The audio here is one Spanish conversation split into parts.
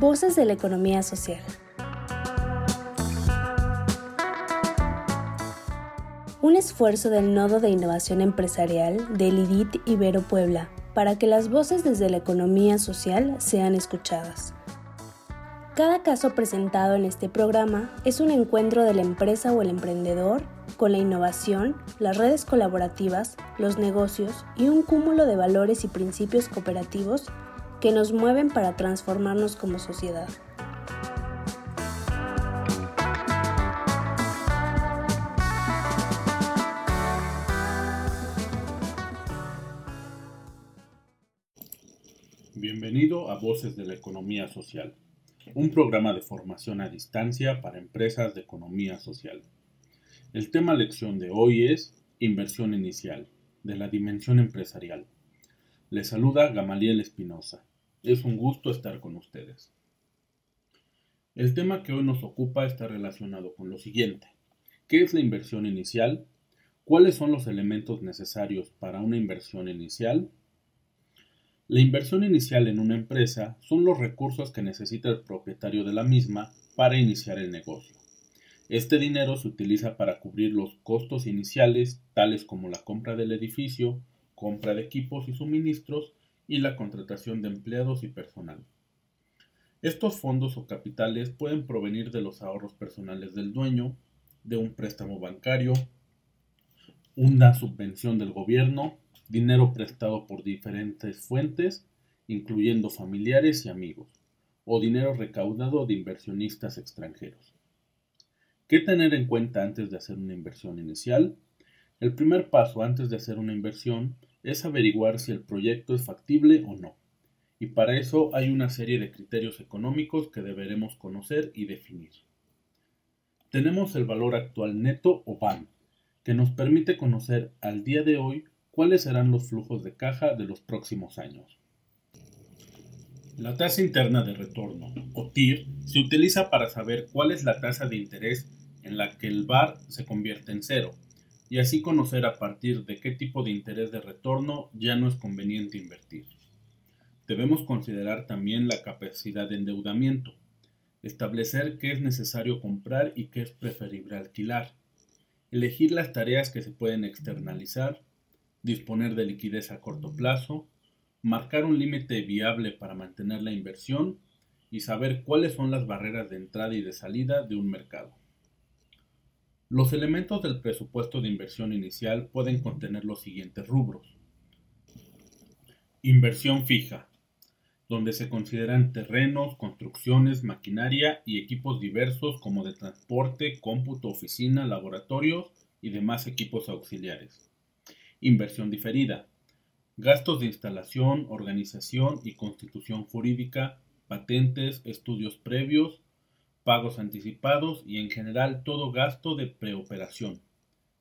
Voces de la economía social. Un esfuerzo del Nodo de Innovación Empresarial del IDIT Ibero Puebla para que las voces desde la economía social sean escuchadas. Cada caso presentado en este programa es un encuentro de la empresa o el emprendedor con la innovación, las redes colaborativas, los negocios y un cúmulo de valores y principios cooperativos que nos mueven para transformarnos como sociedad. Bienvenido a Voces de la Economía Social, un programa de formación a distancia para empresas de economía social. El tema lección de hoy es Inversión inicial, de la dimensión empresarial. Les saluda Gamaliel Espinosa. Es un gusto estar con ustedes. El tema que hoy nos ocupa está relacionado con lo siguiente. ¿Qué es la inversión inicial? ¿Cuáles son los elementos necesarios para una inversión inicial? La inversión inicial en una empresa son los recursos que necesita el propietario de la misma para iniciar el negocio. Este dinero se utiliza para cubrir los costos iniciales, tales como la compra del edificio, compra de equipos y suministros y la contratación de empleados y personal. Estos fondos o capitales pueden provenir de los ahorros personales del dueño, de un préstamo bancario, una subvención del gobierno, dinero prestado por diferentes fuentes, incluyendo familiares y amigos, o dinero recaudado de inversionistas extranjeros. ¿Qué tener en cuenta antes de hacer una inversión inicial? El primer paso antes de hacer una inversión es averiguar si el proyecto es factible o no. Y para eso hay una serie de criterios económicos que deberemos conocer y definir. Tenemos el valor actual neto o BAN, que nos permite conocer al día de hoy cuáles serán los flujos de caja de los próximos años. La tasa interna de retorno, o TIR, se utiliza para saber cuál es la tasa de interés en la que el VAR se convierte en cero, y así conocer a partir de qué tipo de interés de retorno ya no es conveniente invertir. Debemos considerar también la capacidad de endeudamiento, establecer qué es necesario comprar y qué es preferible alquilar, elegir las tareas que se pueden externalizar, disponer de liquidez a corto plazo, marcar un límite viable para mantener la inversión y saber cuáles son las barreras de entrada y de salida de un mercado. Los elementos del presupuesto de inversión inicial pueden contener los siguientes rubros. Inversión fija, donde se consideran terrenos, construcciones, maquinaria y equipos diversos como de transporte, cómputo, oficina, laboratorios y demás equipos auxiliares. Inversión diferida, gastos de instalación, organización y constitución jurídica, patentes, estudios previos, pagos anticipados y en general todo gasto de preoperación,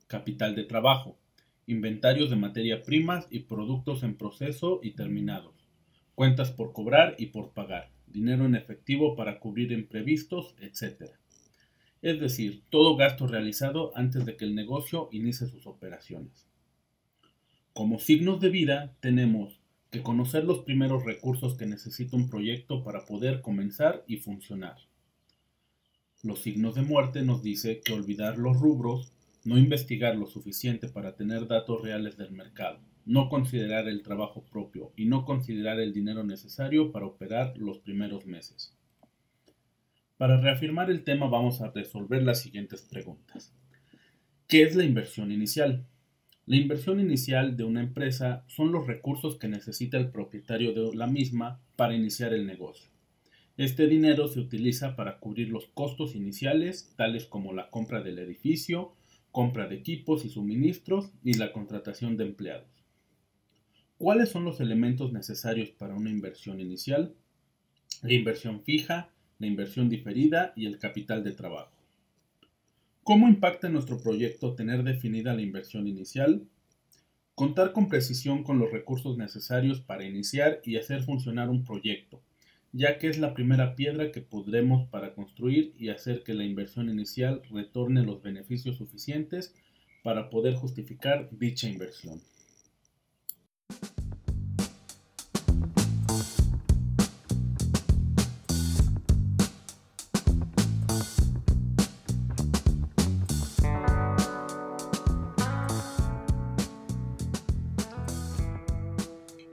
capital de trabajo, inventarios de materia primas y productos en proceso y terminados, cuentas por cobrar y por pagar, dinero en efectivo para cubrir imprevistos, etc. Es decir, todo gasto realizado antes de que el negocio inicie sus operaciones. Como signos de vida tenemos que conocer los primeros recursos que necesita un proyecto para poder comenzar y funcionar. Los signos de muerte nos dice que olvidar los rubros, no investigar lo suficiente para tener datos reales del mercado, no considerar el trabajo propio y no considerar el dinero necesario para operar los primeros meses. Para reafirmar el tema vamos a resolver las siguientes preguntas. ¿Qué es la inversión inicial? La inversión inicial de una empresa son los recursos que necesita el propietario de la misma para iniciar el negocio. Este dinero se utiliza para cubrir los costos iniciales, tales como la compra del edificio, compra de equipos y suministros y la contratación de empleados. ¿Cuáles son los elementos necesarios para una inversión inicial? La inversión fija, la inversión diferida y el capital de trabajo. ¿Cómo impacta en nuestro proyecto tener definida la inversión inicial? Contar con precisión con los recursos necesarios para iniciar y hacer funcionar un proyecto, ya que es la primera piedra que podremos para construir y hacer que la inversión inicial retorne los beneficios suficientes para poder justificar dicha inversión.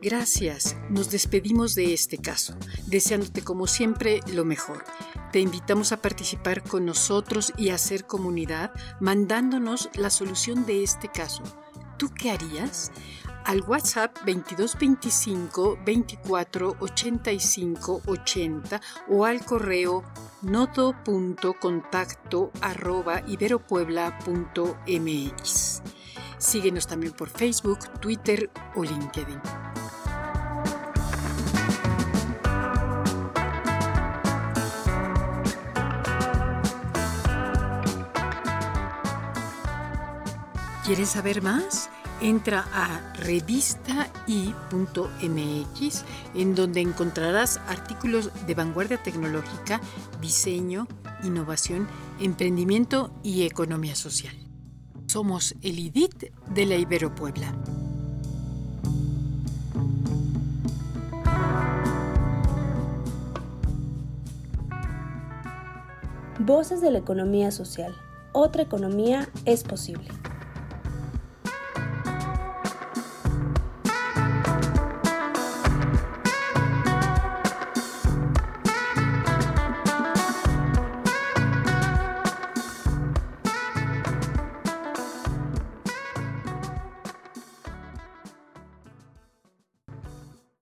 Gracias. Nos despedimos de este caso, deseándote como siempre lo mejor. Te invitamos a participar con nosotros y a hacer comunidad mandándonos la solución de este caso. ¿Tú qué harías? Al WhatsApp 2225 24 85 80 o al correo nodo.contacto arroba iberopuebla.mx. Síguenos también por Facebook, Twitter o LinkedIn. ¿Quieres saber más? Entra a revistai.mx en donde encontrarás artículos de vanguardia tecnológica, diseño, innovación, emprendimiento y economía social. Somos el IDIT de la Ibero Puebla. Voces de la economía social. Otra economía es posible.